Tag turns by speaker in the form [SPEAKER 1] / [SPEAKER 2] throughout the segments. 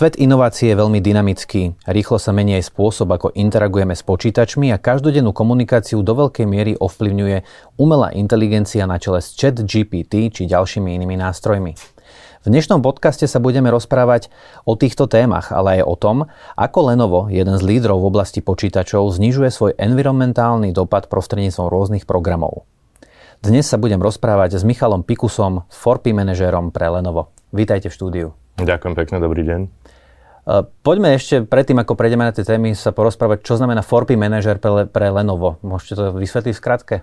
[SPEAKER 1] Svet inovácie je veľmi dynamický, rýchlo sa mení aj spôsob, ako interagujeme s počítačmi a každodennú komunikáciu do veľkej miery ovplyvňuje umelá inteligencia na čele s chat GPT či ďalšími inými nástrojmi. V dnešnom podcaste sa budeme rozprávať o týchto témach, ale aj o tom, ako Lenovo, jeden z lídrov v oblasti počítačov, znižuje svoj environmentálny dopad prostredníctvom rôznych programov. Dnes sa budem rozprávať s Michalom Pikusom, 4P manažérom pre Lenovo. Vítajte v štúdiu.
[SPEAKER 2] Ďakujem pekne, dobrý deň.
[SPEAKER 1] E, poďme ešte predtým, ako prejdeme na tie témy, sa porozprávať, čo znamená 4P manažer pre, pre Lenovo. Môžete to vysvetliť v skratke?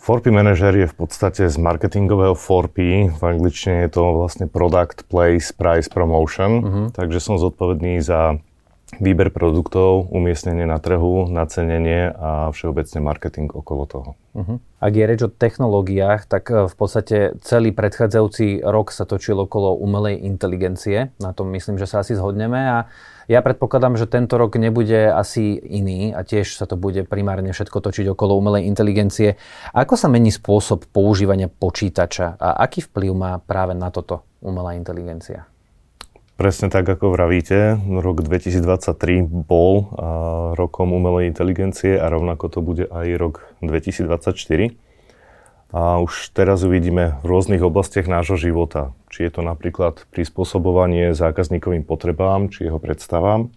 [SPEAKER 2] 4P manažer je v podstate z marketingového 4P. V angličtine je to vlastne Product, Place, Price, Promotion. Uh-huh. Takže som zodpovedný za výber produktov, umiestnenie na trhu, nacenenie a všeobecne marketing okolo toho.
[SPEAKER 1] Uh-huh. Ak je reč o technológiách, tak e, v podstate celý predchádzajúci rok sa točil okolo umelej inteligencie. Na tom myslím, že sa asi zhodneme a ja predpokladám, že tento rok nebude asi iný a tiež sa to bude primárne všetko točiť okolo umelej inteligencie. Ako sa mení spôsob používania počítača a aký vplyv má práve na toto umelá inteligencia?
[SPEAKER 2] Presne tak, ako vravíte, rok 2023 bol rokom umelej inteligencie a rovnako to bude aj rok 2024. A už teraz uvidíme v rôznych oblastiach nášho života. Či je to napríklad prispôsobovanie zákazníkovým potrebám, či jeho predstavám.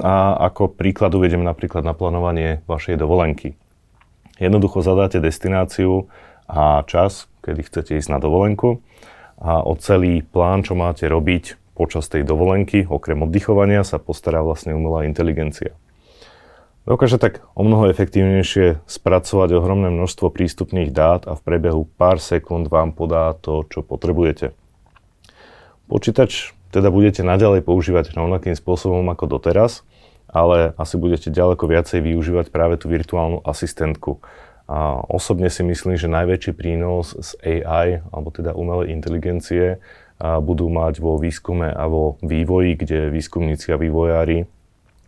[SPEAKER 2] A ako príklad uvedem napríklad naplánovanie vašej dovolenky. Jednoducho zadáte destináciu a čas, kedy chcete ísť na dovolenku a o celý plán, čo máte robiť počas tej dovolenky, okrem oddychovania, sa postará vlastne umelá inteligencia. Dokáže tak o mnoho efektívnejšie spracovať ohromné množstvo prístupných dát a v priebehu pár sekúnd vám podá to, čo potrebujete. Počítač teda budete naďalej používať rovnakým spôsobom ako doteraz, ale asi budete ďaleko viacej využívať práve tú virtuálnu asistentku, a osobne si myslím, že najväčší prínos z AI, alebo teda umelej inteligencie, budú mať vo výskume a vo vývoji, kde výskumníci a vývojári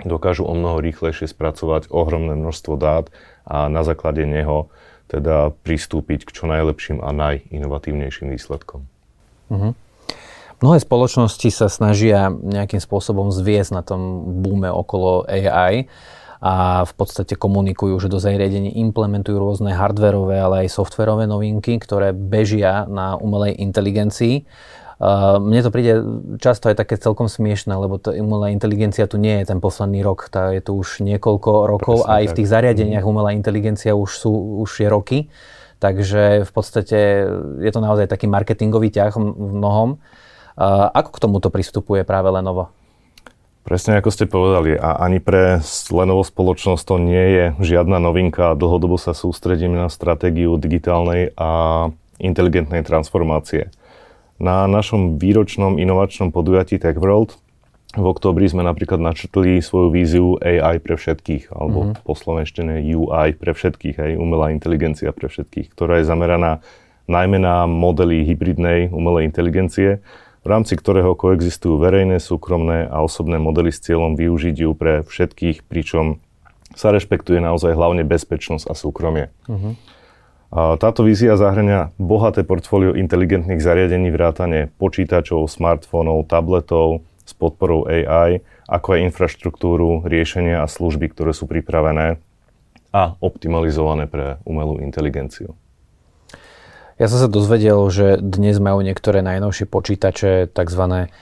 [SPEAKER 2] dokážu o mnoho rýchlejšie spracovať ohromné množstvo dát a na základe neho teda pristúpiť k čo najlepším a najinovatívnejším výsledkom. Uh-huh.
[SPEAKER 1] Mnohé spoločnosti sa snažia nejakým spôsobom zviesť na tom búme okolo AI a v podstate komunikujú, že do zariadení implementujú rôzne hardverové, ale aj softverové novinky, ktoré bežia na umelej inteligencii. Uh, mne to príde často aj také celkom smiešne, lebo to umelá inteligencia tu nie je ten posledný rok, tá je tu už niekoľko rokov Presne a aj v tých zariadeniach umelá inteligencia už sú už je roky. Takže v podstate je to naozaj taký marketingový ťah v mnohom. Uh, ako k tomuto pristupuje práve Lenovo?
[SPEAKER 2] Presne ako ste povedali, a ani pre Lenovo spoločnosť to nie je žiadna novinka. Dlhodobo sa sústredíme na stratégiu digitálnej a inteligentnej transformácie. Na našom výročnom inovačnom podujatí TechWorld v oktobri sme napríklad načrtli svoju víziu AI pre všetkých, alebo mm-hmm. po slovenštine UI pre všetkých, aj umelá inteligencia pre všetkých, ktorá je zameraná najmä na modely hybridnej umelej inteligencie, v rámci ktorého koexistujú verejné, súkromné a osobné modely s cieľom využiť ju pre všetkých, pričom sa rešpektuje naozaj hlavne bezpečnosť a súkromie. Uh-huh. A táto vízia zahrania bohaté portfólio inteligentných zariadení vrátane počítačov, smartfónov, tabletov s podporou AI, ako aj infraštruktúru, riešenia a služby, ktoré sú pripravené a optimalizované pre umelú inteligenciu.
[SPEAKER 1] Ja som sa dozvedel, že dnes majú niektoré najnovšie počítače tzv.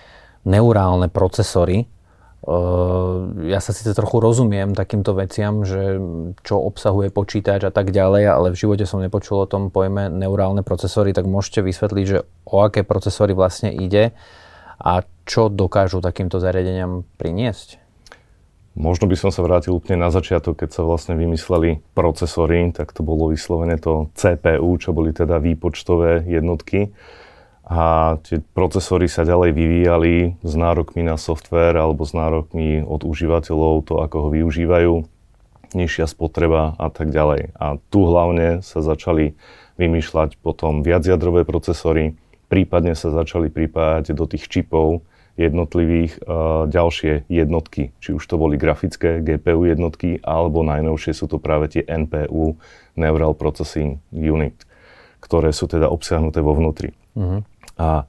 [SPEAKER 1] neurálne procesory. Ja sa síce trochu rozumiem takýmto veciam, že čo obsahuje počítač a tak ďalej, ale v živote som nepočul o tom pojme neurálne procesory, tak môžete vysvetliť, že o aké procesory vlastne ide a čo dokážu takýmto zariadeniam priniesť?
[SPEAKER 2] Možno by som sa vrátil úplne na začiatok, keď sa vlastne vymysleli procesory, tak to bolo vyslovené to CPU, čo boli teda výpočtové jednotky. A tie procesory sa ďalej vyvíjali s nárokmi na software alebo s nárokmi od užívateľov, to ako ho využívajú, nižšia spotreba a tak ďalej. A tu hlavne sa začali vymýšľať potom viacjadrové procesory, prípadne sa začali pripájať do tých čipov, jednotlivých uh, ďalšie jednotky, či už to boli grafické GPU jednotky, alebo najnovšie sú to práve tie NPU, Neural Processing Unit, ktoré sú teda obsiahnuté vo vnútri. Uh-huh. A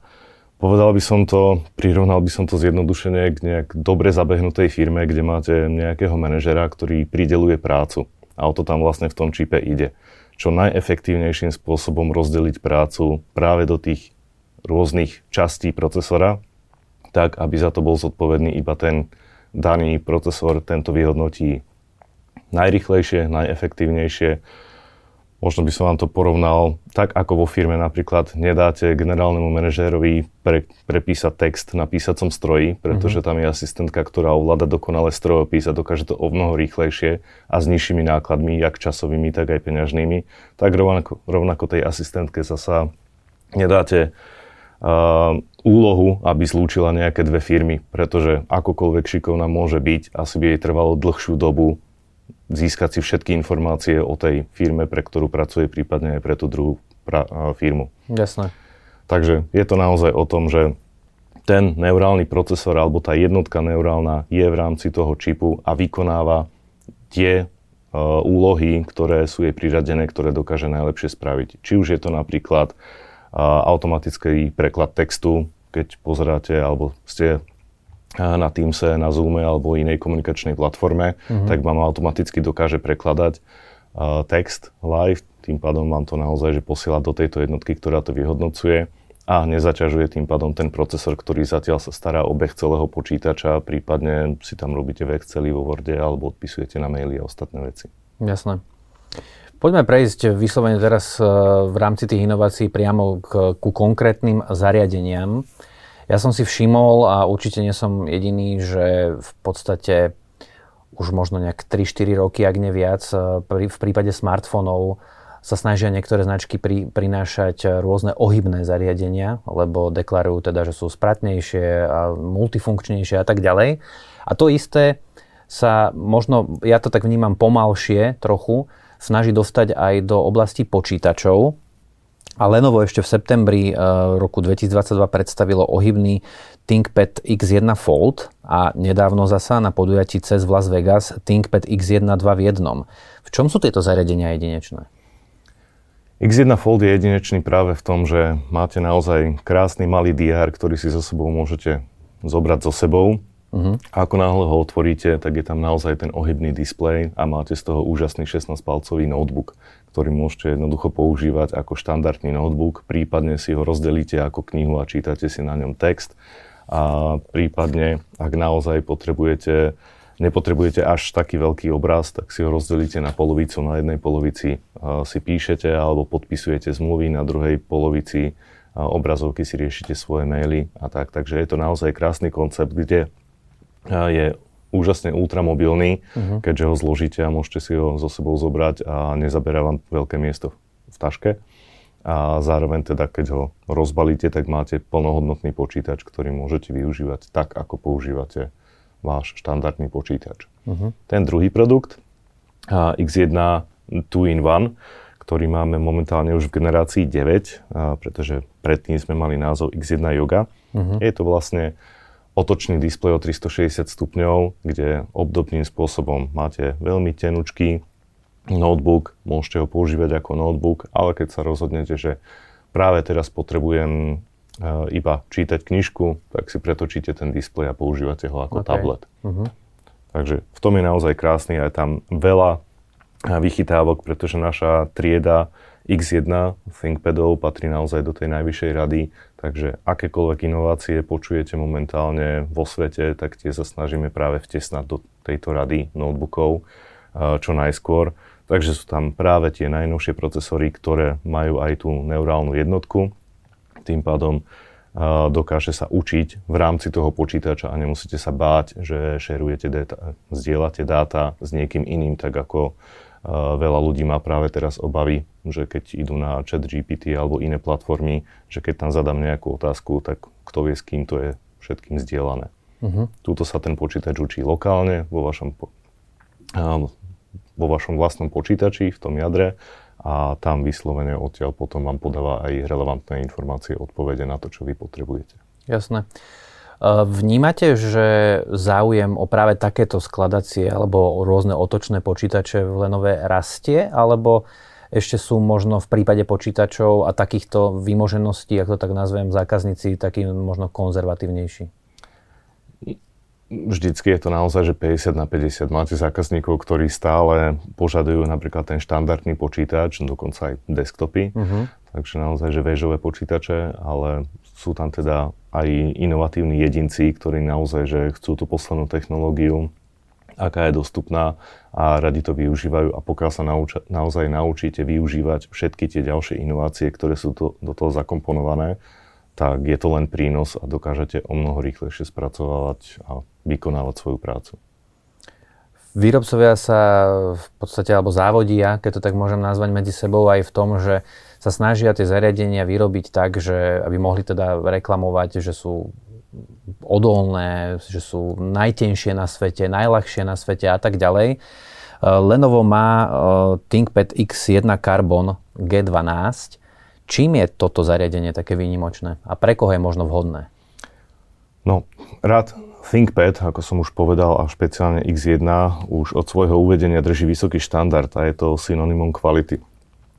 [SPEAKER 2] povedal by som to, prirovnal by som to zjednodušene k nejak dobre zabehnutej firme, kde máte nejakého manažera, ktorý prideluje prácu. A o to tam vlastne v tom čipe ide. Čo najefektívnejším spôsobom rozdeliť prácu práve do tých rôznych častí procesora, tak aby za to bol zodpovedný iba ten daný procesor, tento vyhodnotí najrychlejšie, najefektívnejšie. Možno by som vám to porovnal tak, ako vo firme napríklad nedáte generálnemu manažérovi pre, prepísať text na písacom stroji, pretože mm-hmm. tam je asistentka, ktorá ovláda dokonale strojopis a dokáže to o mnoho rýchlejšie a s nižšími nákladmi, jak časovými, tak aj peňažnými. Tak rovnako, rovnako tej asistentke zasa nedáte úlohu, aby zlúčila nejaké dve firmy, pretože akokoľvek šikovná môže byť, asi by jej trvalo dlhšiu dobu získať si všetky informácie o tej firme, pre ktorú pracuje, prípadne aj pre tú druhú pra- firmu.
[SPEAKER 1] Jasné.
[SPEAKER 2] Takže je to naozaj o tom, že ten neurálny procesor alebo tá jednotka neurálna je v rámci toho čipu a vykonáva tie uh, úlohy, ktoré sú jej priradené, ktoré dokáže najlepšie spraviť. Či už je to napríklad uh, automatický preklad textu, keď pozeráte alebo ste na Teamse, na Zoome alebo inej komunikačnej platforme, mm-hmm. tak vám automaticky dokáže prekladať uh, text live, tým pádom vám to naozaj že posiela do tejto jednotky, ktorá to vyhodnocuje a nezaťažuje tým pádom ten procesor, ktorý zatiaľ sa stará o beh celého počítača, prípadne si tam robíte v Exceli, vo Worde alebo odpisujete na maily a ostatné veci.
[SPEAKER 1] Jasné. Poďme prejsť vyslovene teraz v rámci tých inovácií priamo k, ku konkrétnym zariadeniam. Ja som si všimol a určite nie som jediný, že v podstate už možno nejak 3-4 roky, ak nie viac, e, v prípade smartfónov sa snažia niektoré značky pri, prinášať rôzne ohybné zariadenia, lebo deklarujú teda, že sú spratnejšie a multifunkčnejšie a tak ďalej. A to isté sa možno, ja to tak vnímam pomalšie trochu, snaží dostať aj do oblasti počítačov, a Lenovo ešte v septembri uh, roku 2022 predstavilo ohybný ThinkPad X1 Fold a nedávno zasa na podujatí CES v Las Vegas ThinkPad X1 2 v jednom. V čom sú tieto zariadenia jedinečné?
[SPEAKER 2] X1 Fold je jedinečný práve v tom, že máte naozaj krásny malý DR, ktorý si so sebou môžete zobrať so sebou. Uh-huh. A ako náhle ho otvoríte, tak je tam naozaj ten ohybný displej a máte z toho úžasný 16-palcový notebook ktorý môžete jednoducho používať ako štandardný notebook, prípadne si ho rozdelíte ako knihu a čítate si na ňom text a prípadne, ak naozaj potrebujete, nepotrebujete až taký veľký obraz, tak si ho rozdelíte na polovicu, na jednej polovici si píšete alebo podpisujete zmluvy, na druhej polovici obrazovky si riešite svoje maily a tak. Takže je to naozaj krásny koncept, kde je úžasne ultramobilný, uh-huh. keďže ho zložíte a môžete si ho so sebou zobrať a nezaberá vám veľké miesto v taške. A zároveň teda, keď ho rozbalíte, tak máte plnohodnotný počítač, ktorý môžete využívať tak, ako používate váš štandardný počítač. Uh-huh. Ten druhý produkt, X1 2-in-1, ktorý máme momentálne už v generácii 9, pretože predtým sme mali názov X1 Yoga. Uh-huh. Je to vlastne otočný displej o 360 stupňov, kde obdobným spôsobom máte veľmi tenučký notebook, môžete ho používať ako notebook, ale keď sa rozhodnete, že práve teraz potrebujem e, iba čítať knižku, tak si pretočíte ten displej a používate ho ako okay. tablet. Uh-huh. Takže v tom je naozaj krásny a je tam veľa vychytávok, pretože naša trieda X1 ThinkPadov patrí naozaj do tej najvyššej rady, takže akékoľvek inovácie počujete momentálne vo svete, tak tie sa snažíme práve vtesnať do tejto rady notebookov čo najskôr. Takže sú tam práve tie najnovšie procesory, ktoré majú aj tú neurálnu jednotku. Tým pádom dokáže sa učiť v rámci toho počítača a nemusíte sa báť, že šerujete data, zdieľate dáta s niekým iným, tak ako veľa ľudí má práve teraz obavy, že keď idú na chat GPT alebo iné platformy, že keď tam zadám nejakú otázku, tak kto vie, s kým to je všetkým zdieľané. Uh-huh. Tuto sa ten počítač učí lokálne vo vašom, vo vašom vlastnom počítači, v tom jadre a tam vyslovene odtiaľ potom vám podáva aj relevantné informácie, odpovede na to, čo vy potrebujete.
[SPEAKER 1] Jasné. Vnímate, že záujem o práve takéto skladacie alebo o rôzne otočné počítače v Lenove rastie, alebo ešte sú možno v prípade počítačov a takýchto vymožeností, ako to tak nazvem, zákazníci takí možno konzervatívnejší?
[SPEAKER 2] Vždycky je to naozaj, že 50 na 50. Máte zákazníkov, ktorí stále požadujú napríklad ten štandardný počítač, dokonca aj desktopy. Uh-huh. Takže naozaj, že väžové počítače, ale sú tam teda aj inovatívni jedinci, ktorí naozaj, že chcú tú poslednú technológiu, aká je dostupná a radi to využívajú. A pokiaľ sa nauča, naozaj naučíte využívať všetky tie ďalšie inovácie, ktoré sú to, do toho zakomponované, tak je to len prínos a dokážete o mnoho rýchlejšie spracovávať a vykonávať svoju prácu.
[SPEAKER 1] Výrobcovia sa v podstate, alebo závodia, keď to tak môžem nazvať medzi sebou, aj v tom, že sa snažia tie zariadenia vyrobiť tak, že aby mohli teda reklamovať, že sú odolné, že sú najtenšie na svete, najľahšie na svete a tak ďalej. Lenovo má eh, ThinkPad X1 Carbon G12, Čím je toto zariadenie také výnimočné a pre koho je možno vhodné?
[SPEAKER 2] No, rád ThinkPad, ako som už povedal, a špeciálne X1 už od svojho uvedenia drží vysoký štandard a je to synonymum kvality.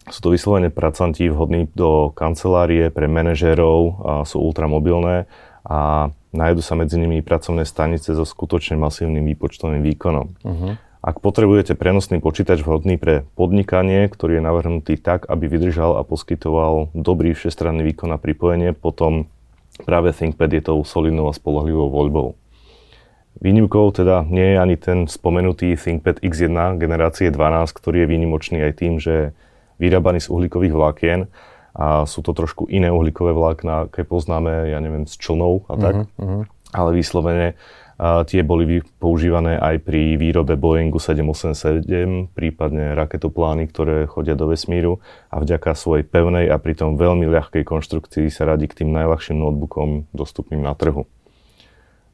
[SPEAKER 2] Sú to vyslovene pracanti vhodní do kancelárie pre manažérov, a sú ultramobilné a nájdu sa medzi nimi pracovné stanice so skutočne masívnym výpočtovým výkonom. Uh-huh. Ak potrebujete prenosný počítač vhodný pre podnikanie, ktorý je navrhnutý tak, aby vydržal a poskytoval dobrý všestranný výkon a pripojenie, potom práve ThinkPad je tou solidnou a spolahlivou voľbou. Výnimkou teda nie je ani ten spomenutý ThinkPad X1 generácie 12, ktorý je výnimočný aj tým, že je vyrábaný z uhlíkových vlákien a sú to trošku iné uhlíkové vlákna, aké poznáme, ja neviem, s člnou a tak. Uh-huh, uh-huh. Ale vyslovene a tie boli používané aj pri výrobe Boeingu 787, prípadne raketoplány, ktoré chodia do vesmíru a vďaka svojej pevnej a pritom veľmi ľahkej konštrukcii sa radí k tým najľahším notebookom dostupným na trhu.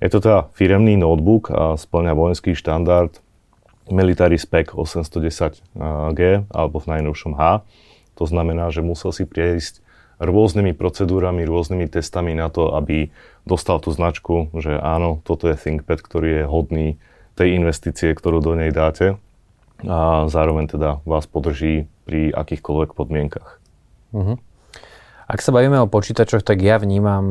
[SPEAKER 2] Je to teda firemný notebook a splňa vojenský štandard Military Spec 810G alebo v najnovšom H. To znamená, že musel si prejsť rôznymi procedúrami, rôznymi testami na to, aby dostal tú značku, že áno, toto je ThinkPad, ktorý je hodný tej investície, ktorú do nej dáte a zároveň teda vás podrží pri akýchkoľvek podmienkach. Uh-huh.
[SPEAKER 1] Ak sa bavíme o počítačoch, tak ja vnímam,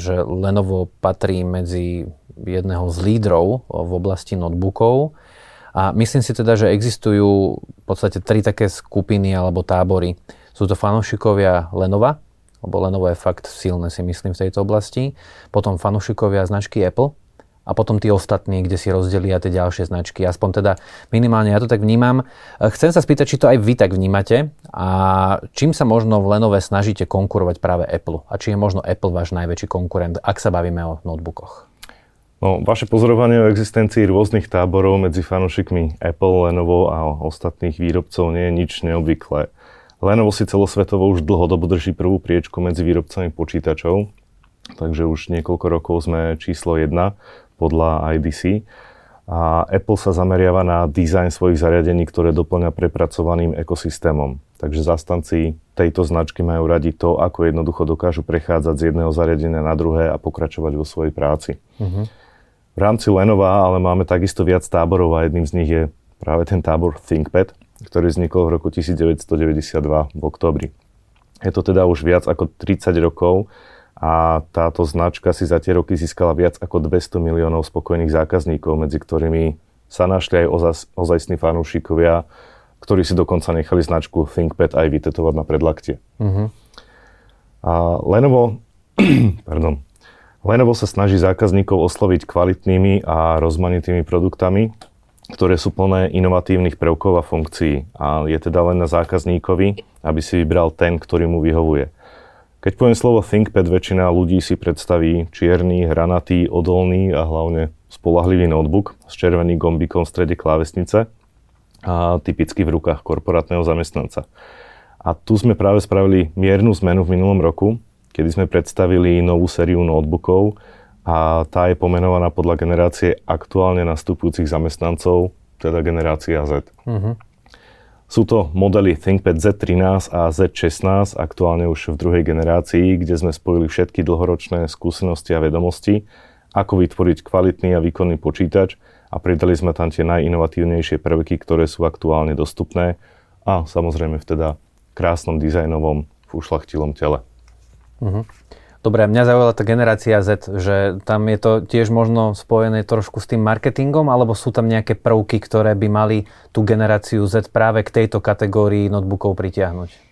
[SPEAKER 1] že Lenovo patrí medzi jedného z lídrov v oblasti notebookov. A myslím si teda, že existujú v podstate tri také skupiny alebo tábory. Sú to fanúšikovia Lenova, lebo Lenovo je fakt silné si myslím v tejto oblasti. Potom fanúšikovia značky Apple a potom tí ostatní, kde si rozdelia tie ďalšie značky. Aspoň teda minimálne ja to tak vnímam. Chcem sa spýtať, či to aj vy tak vnímate a čím sa možno v Lenove snažíte konkurovať práve Apple a či je možno Apple váš najväčší konkurent, ak sa bavíme o notebookoch.
[SPEAKER 2] No, vaše pozorovanie o existencii rôznych táborov medzi fanúšikmi Apple, Lenovo a ostatných výrobcov nie je nič neobvyklé. Lenovo si celosvetovo už dlhodobo drží prvú priečku medzi výrobcami počítačov, takže už niekoľko rokov sme číslo 1 podľa IDC. A Apple sa zameriava na dizajn svojich zariadení, ktoré doplňa prepracovaným ekosystémom. Takže zastanci tejto značky majú radi to, ako jednoducho dokážu prechádzať z jedného zariadenia na druhé a pokračovať vo svojej práci. Uh-huh. V rámci Lenova ale máme takisto viac táborov a jedným z nich je práve ten tábor ThinkPad, ktorý vznikol v roku 1992 v oktobri. Je to teda už viac ako 30 rokov a táto značka si za tie roky získala viac ako 200 miliónov spokojných zákazníkov, medzi ktorými sa našli aj ozajstní fanúšikovia, ktorí si dokonca nechali značku ThinkPad aj vytetovať na predlaktie. Uh-huh. A Lenovo, pardon, Lenovo sa snaží zákazníkov osloviť kvalitnými a rozmanitými produktami, ktoré sú plné inovatívnych prvkov a funkcií a je teda len na zákazníkovi, aby si vybral ten, ktorý mu vyhovuje. Keď poviem slovo ThinkPad, väčšina ľudí si predstaví čierny, hranatý, odolný a hlavne spolahlivý notebook s červeným gombikom v strede klávesnice a typicky v rukách korporátneho zamestnanca. A tu sme práve spravili miernu zmenu v minulom roku, kedy sme predstavili novú sériu notebookov, a tá je pomenovaná podľa generácie aktuálne nastupujúcich zamestnancov, teda generácia Z. Uh-huh. Sú to modely ThinkPad Z13 a Z16, aktuálne už v druhej generácii, kde sme spojili všetky dlhoročné skúsenosti a vedomosti, ako vytvoriť kvalitný a výkonný počítač a pridali sme tam tie najinovatívnejšie prvky, ktoré sú aktuálne dostupné a samozrejme v teda krásnom dizajnovom ušlachtilom tele.
[SPEAKER 1] Uh-huh. Dobre, mňa zaujala tá generácia Z, že tam je to tiež možno spojené trošku s tým marketingom, alebo sú tam nejaké prvky, ktoré by mali tú generáciu Z práve k tejto kategórii notebookov pritiahnuť?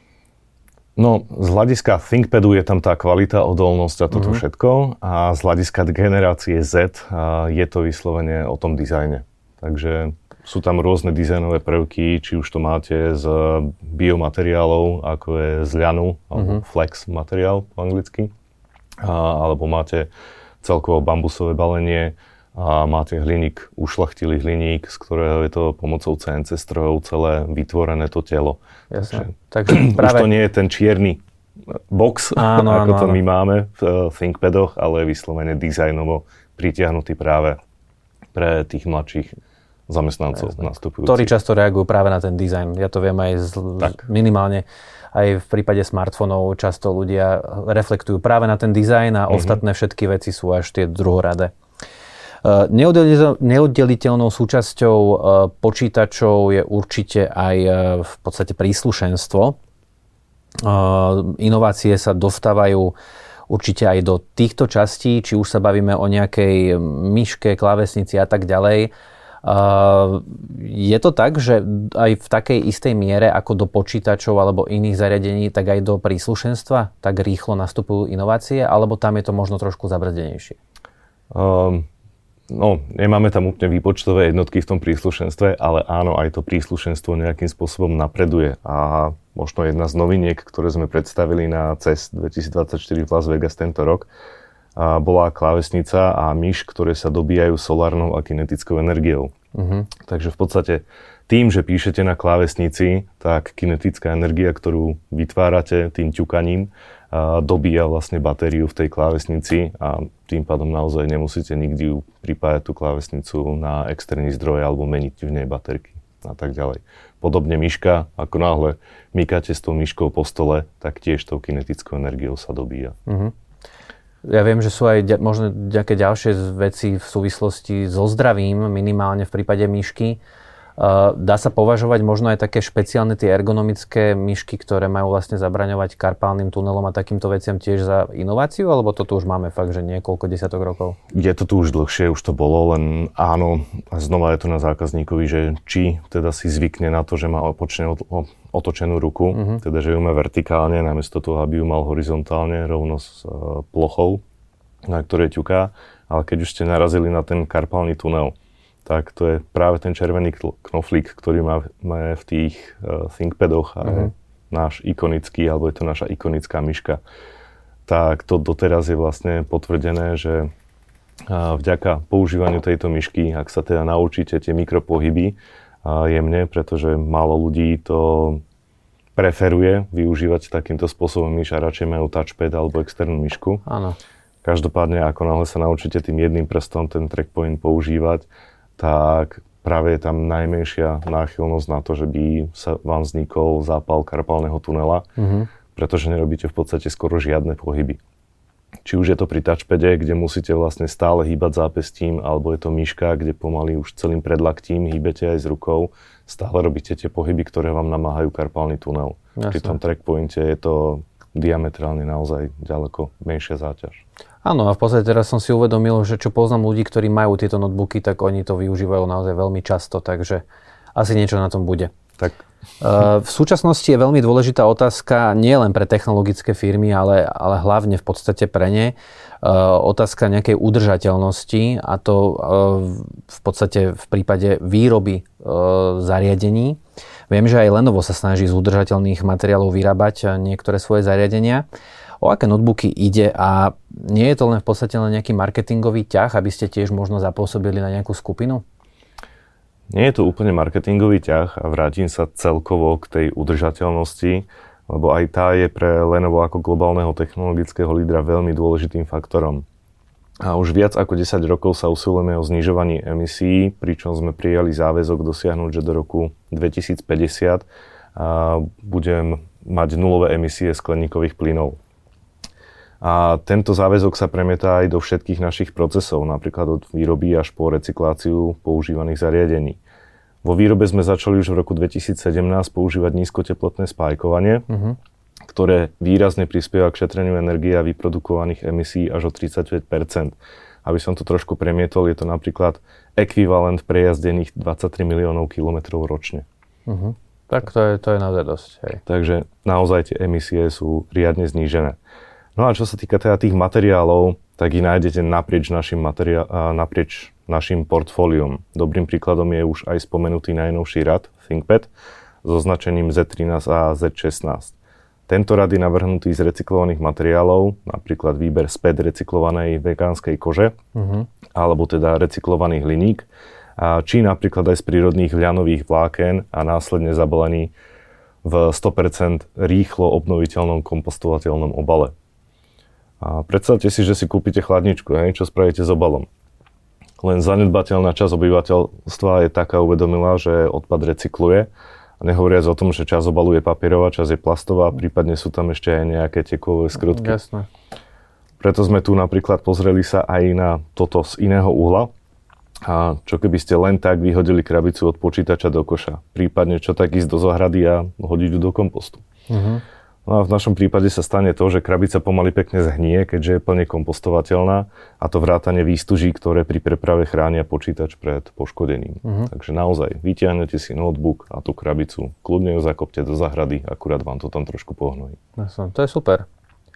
[SPEAKER 2] No, z hľadiska ThinkPadu je tam tá kvalita, odolnosť a toto mm-hmm. všetko. A z hľadiska generácie Z je to vyslovene o tom dizajne. Takže sú tam rôzne dizajnové prvky, či už to máte z biomateriálov, ako je z ľanu, alebo mm-hmm. flex materiál po anglicky alebo máte celkovo bambusové balenie a máte hliník, ušlachtilý hliník, z ktorého je to pomocou CNC strojov celé vytvorené to telo.
[SPEAKER 1] Jasne.
[SPEAKER 2] Takže, Takže práve... Už to nie je ten čierny box, áno, ako áno, to áno. my máme v uh, ThinkPadoch, ale je vyslovene dizajnovo pritiahnutý práve pre tých mladších zamestnancov Jasne. nastupujúcich.
[SPEAKER 1] Ktorí často reagujú práve na ten dizajn. Ja to viem aj z, tak. minimálne aj v prípade smartfónov často ľudia reflektujú práve na ten dizajn a mm-hmm. ostatné všetky veci sú až tie druhoradé. Uh, neoddeliteľnou súčasťou uh, počítačov je určite aj uh, v podstate príslušenstvo. Inovácie sa dostávajú určite aj do týchto častí, či už sa bavíme o nejakej myške, klávesnici a tak ďalej je to tak, že aj v takej istej miere ako do počítačov alebo iných zariadení, tak aj do príslušenstva tak rýchlo nastupujú inovácie, alebo tam je to možno trošku zabrzdenejšie? Um,
[SPEAKER 2] no, nemáme tam úplne výpočtové jednotky v tom príslušenstve, ale áno, aj to príslušenstvo nejakým spôsobom napreduje. A možno jedna z noviniek, ktoré sme predstavili na CES 2024 v Las Vegas tento rok, a bola klávesnica a myš, ktoré sa dobíjajú solárnou a kinetickou energiou. Uh-huh. Takže v podstate tým, že píšete na klávesnici, tak kinetická energia, ktorú vytvárate tým ťukaním, a dobíja vlastne batériu v tej klávesnici a tým pádom naozaj nemusíte nikdy ju pripájať tú klávesnicu na externý zdroj alebo meniť v nej baterky a tak ďalej. Podobne myška, ako náhle mykáte s tou myškou po stole, tak tiež tou kinetickou energiou sa dobíja. Uh-huh.
[SPEAKER 1] Ja viem, že sú aj možno nejaké ďalšie veci v súvislosti so zdravím, minimálne v prípade myšky. Dá sa považovať možno aj také špeciálne tie ergonomické myšky, ktoré majú vlastne zabraňovať karpálnym tunelom a takýmto veciam tiež za inováciu, alebo toto už máme fakt, že niekoľko desiatok rokov?
[SPEAKER 2] Je to tu už dlhšie, už to bolo, len áno, znova je to na zákazníkovi, že či teda si zvykne na to, že má opočne otočenú ruku, uh-huh. teda že ju má vertikálne, namiesto toho, aby ju mal horizontálne, rovno s uh, plochou, na ktorej ťuká, ale keď už ste narazili na ten karpálny tunel, tak to je práve ten červený knoflík, ktorý máme v tých uh, ThinkPadoch a uh-huh. náš ikonický, alebo je to naša ikonická myška. Tak to doteraz je vlastne potvrdené, že uh, vďaka používaniu tejto myšky, ak sa teda naučíte tie mikropohyby uh, jemne, pretože málo ľudí to preferuje využívať takýmto spôsobom myš a radšej majú touchpad alebo externú myšku.
[SPEAKER 1] Áno.
[SPEAKER 2] Každopádne, ako náhle sa naučíte tým jedným prstom ten trackpoint používať, tak práve je tam najmenšia náchylnosť na to, že by sa vám vznikol zápal karpálneho tunela, mm-hmm. pretože nerobíte v podstate skoro žiadne pohyby. Či už je to pri touchpade, kde musíte vlastne stále hýbať zápestím, alebo je to myška, kde pomaly už celým predlaktím hýbete aj s rukou, stále robíte tie pohyby, ktoré vám namáhajú karpálny tunel. Jasne. Pri tom trackpointe je to diametrálne naozaj ďaleko menšia záťaž.
[SPEAKER 1] Áno, a v podstate teraz som si uvedomil, že čo poznám ľudí, ktorí majú tieto notebooky, tak oni to využívajú naozaj veľmi často, takže asi niečo na tom bude.
[SPEAKER 2] Tak.
[SPEAKER 1] V súčasnosti je veľmi dôležitá otázka nie len pre technologické firmy, ale, ale hlavne v podstate pre ne. Otázka nejakej udržateľnosti a to v podstate v prípade výroby zariadení. Viem, že aj Lenovo sa snaží z udržateľných materiálov vyrábať niektoré svoje zariadenia o aké notebooky ide a nie je to len v podstate len nejaký marketingový ťah, aby ste tiež možno zapôsobili na nejakú skupinu?
[SPEAKER 2] Nie je to úplne marketingový ťah a vrátim sa celkovo k tej udržateľnosti, lebo aj tá je pre Lenovo ako globálneho technologického lídra veľmi dôležitým faktorom. A už viac ako 10 rokov sa usilujeme o znižovaní emisí, pričom sme prijali záväzok dosiahnuť, že do roku 2050 budem mať nulové emisie skleníkových plynov. A tento záväzok sa premieta aj do všetkých našich procesov, napríklad od výroby až po recykláciu používaných zariadení. Vo výrobe sme začali už v roku 2017 používať nízkoteplotné spájkovanie, uh-huh. ktoré výrazne prispieva k šetreniu energie a vyprodukovaných emisí až o 35 Aby som to trošku premietol, je to napríklad ekvivalent prejazdených 23 miliónov kilometrov ročne.
[SPEAKER 1] Uh-huh. Tak to je, to je naozaj dosť. Hej.
[SPEAKER 2] Takže naozaj tie emisie sú riadne znížené. No a čo sa týka teda tých materiálov, tak ich nájdete naprieč našim, materiál, naprieč našim portfóliom. Dobrým príkladom je už aj spomenutý najnovší rad ThinkPad so značením Z13 a Z16. Tento rad je navrhnutý z recyklovaných materiálov, napríklad výber späť recyklovanej vegánskej kože, uh-huh. alebo teda recyklovaných liník, či napríklad aj z prírodných ľanových vláken a následne zabalený v 100% rýchlo obnoviteľnom kompostovateľnom obale. A predstavte si, že si kúpite chladničku, hej, čo spravíte s obalom. Len zanedbateľná časť obyvateľstva je taká uvedomila, že odpad recykluje. A nehovoriac o tom, že časť obalu je papierová, časť je plastová, prípadne sú tam ešte aj nejaké tekové skrutky.
[SPEAKER 1] Jasné.
[SPEAKER 2] Preto sme tu napríklad pozreli sa aj na toto z iného uhla. A čo keby ste len tak vyhodili krabicu od počítača do koša? Prípadne čo tak ísť do zahrady a hodiť ju do kompostu. Uh-huh. No a v našom prípade sa stane to, že krabica pomaly pekne zhnie, keďže je plne kompostovateľná a to vrátane výstuží, ktoré pri preprave chránia počítač pred poškodením. Uh-huh. Takže naozaj, vytiahnete si notebook a tú krabicu, kľudne ju zakopte do zahrady, akurát vám to tam trošku pohnojí.
[SPEAKER 1] To je super.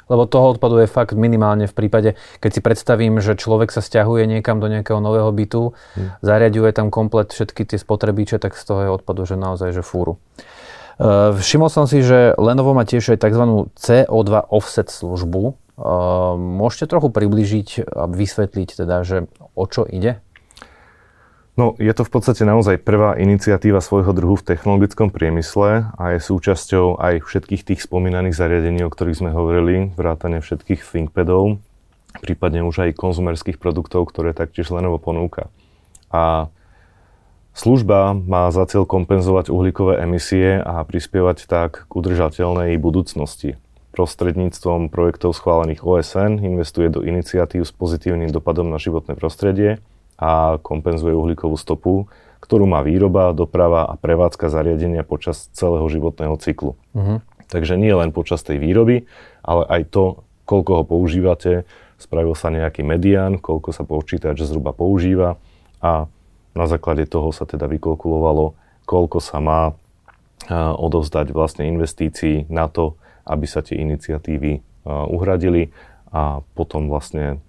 [SPEAKER 1] Lebo toho odpadu je fakt minimálne v prípade, keď si predstavím, že človek sa stiahuje niekam do nejakého nového bytu, hmm. zariaduje tam komplet všetky tie spotrebiče, tak z toho je odpadu, že naozaj, že fúru. Uh, všimol som si, že Lenovo má tiež aj tzv. CO2 offset službu. Uh, môžete trochu približiť a vysvetliť teda, že o čo ide?
[SPEAKER 2] No, je to v podstate naozaj prvá iniciatíva svojho druhu v technologickom priemysle a je súčasťou aj všetkých tých spomínaných zariadení, o ktorých sme hovorili, vrátane všetkých ThinkPadov, prípadne už aj konzumerských produktov, ktoré taktiež Lenovo ponúka. A Služba má za cieľ kompenzovať uhlíkové emisie a prispievať tak k udržateľnej budúcnosti. Prostredníctvom projektov schválených OSN investuje do iniciatív s pozitívnym dopadom na životné prostredie a kompenzuje uhlíkovú stopu, ktorú má výroba, doprava a prevádzka zariadenia počas celého životného cyklu. Uh-huh. Takže nie len počas tej výroby, ale aj to, koľko ho používate, spravil sa nejaký medián, koľko sa počítač zhruba používa a na základe toho sa teda vykalkulovalo, koľko sa má odovzdať vlastne investícií na to, aby sa tie iniciatívy uhradili a potom vlastne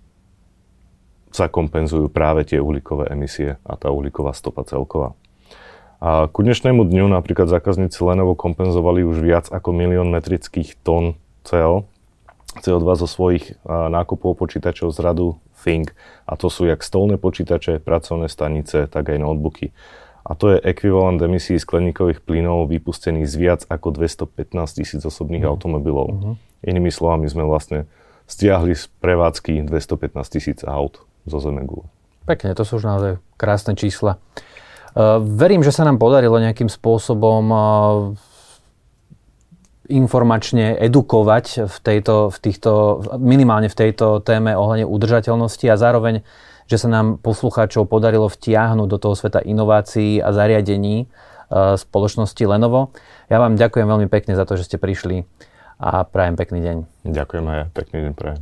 [SPEAKER 2] sa kompenzujú práve tie uhlíkové emisie a tá uhlíková stopa celková. A ku dnešnému dňu napríklad zákazníci Lenovo kompenzovali už viac ako milión metrických tón CO, CO2 zo svojich nákupov počítačov z radu Think. A to sú jak stolné počítače, pracovné stanice, tak aj notebooky. A to je ekvivalent emisí skleníkových plynov vypustených z viac ako 215 tisíc osobných mm. automobilov. Mm-hmm. Inými slovami sme vlastne stiahli z prevádzky 215 tisíc aut zo Zemegule.
[SPEAKER 1] Pekne, to sú už naozaj krásne čísla. Uh, verím, že sa nám podarilo nejakým spôsobom uh, informačne edukovať v, tejto, v týchto, minimálne v tejto téme ohľadne udržateľnosti a zároveň, že sa nám poslucháčov podarilo vtiahnuť do toho sveta inovácií a zariadení uh, spoločnosti Lenovo. Ja vám ďakujem veľmi pekne za to, že ste prišli a prajem pekný deň.
[SPEAKER 2] Ďakujem aj ja, pekný deň prajem.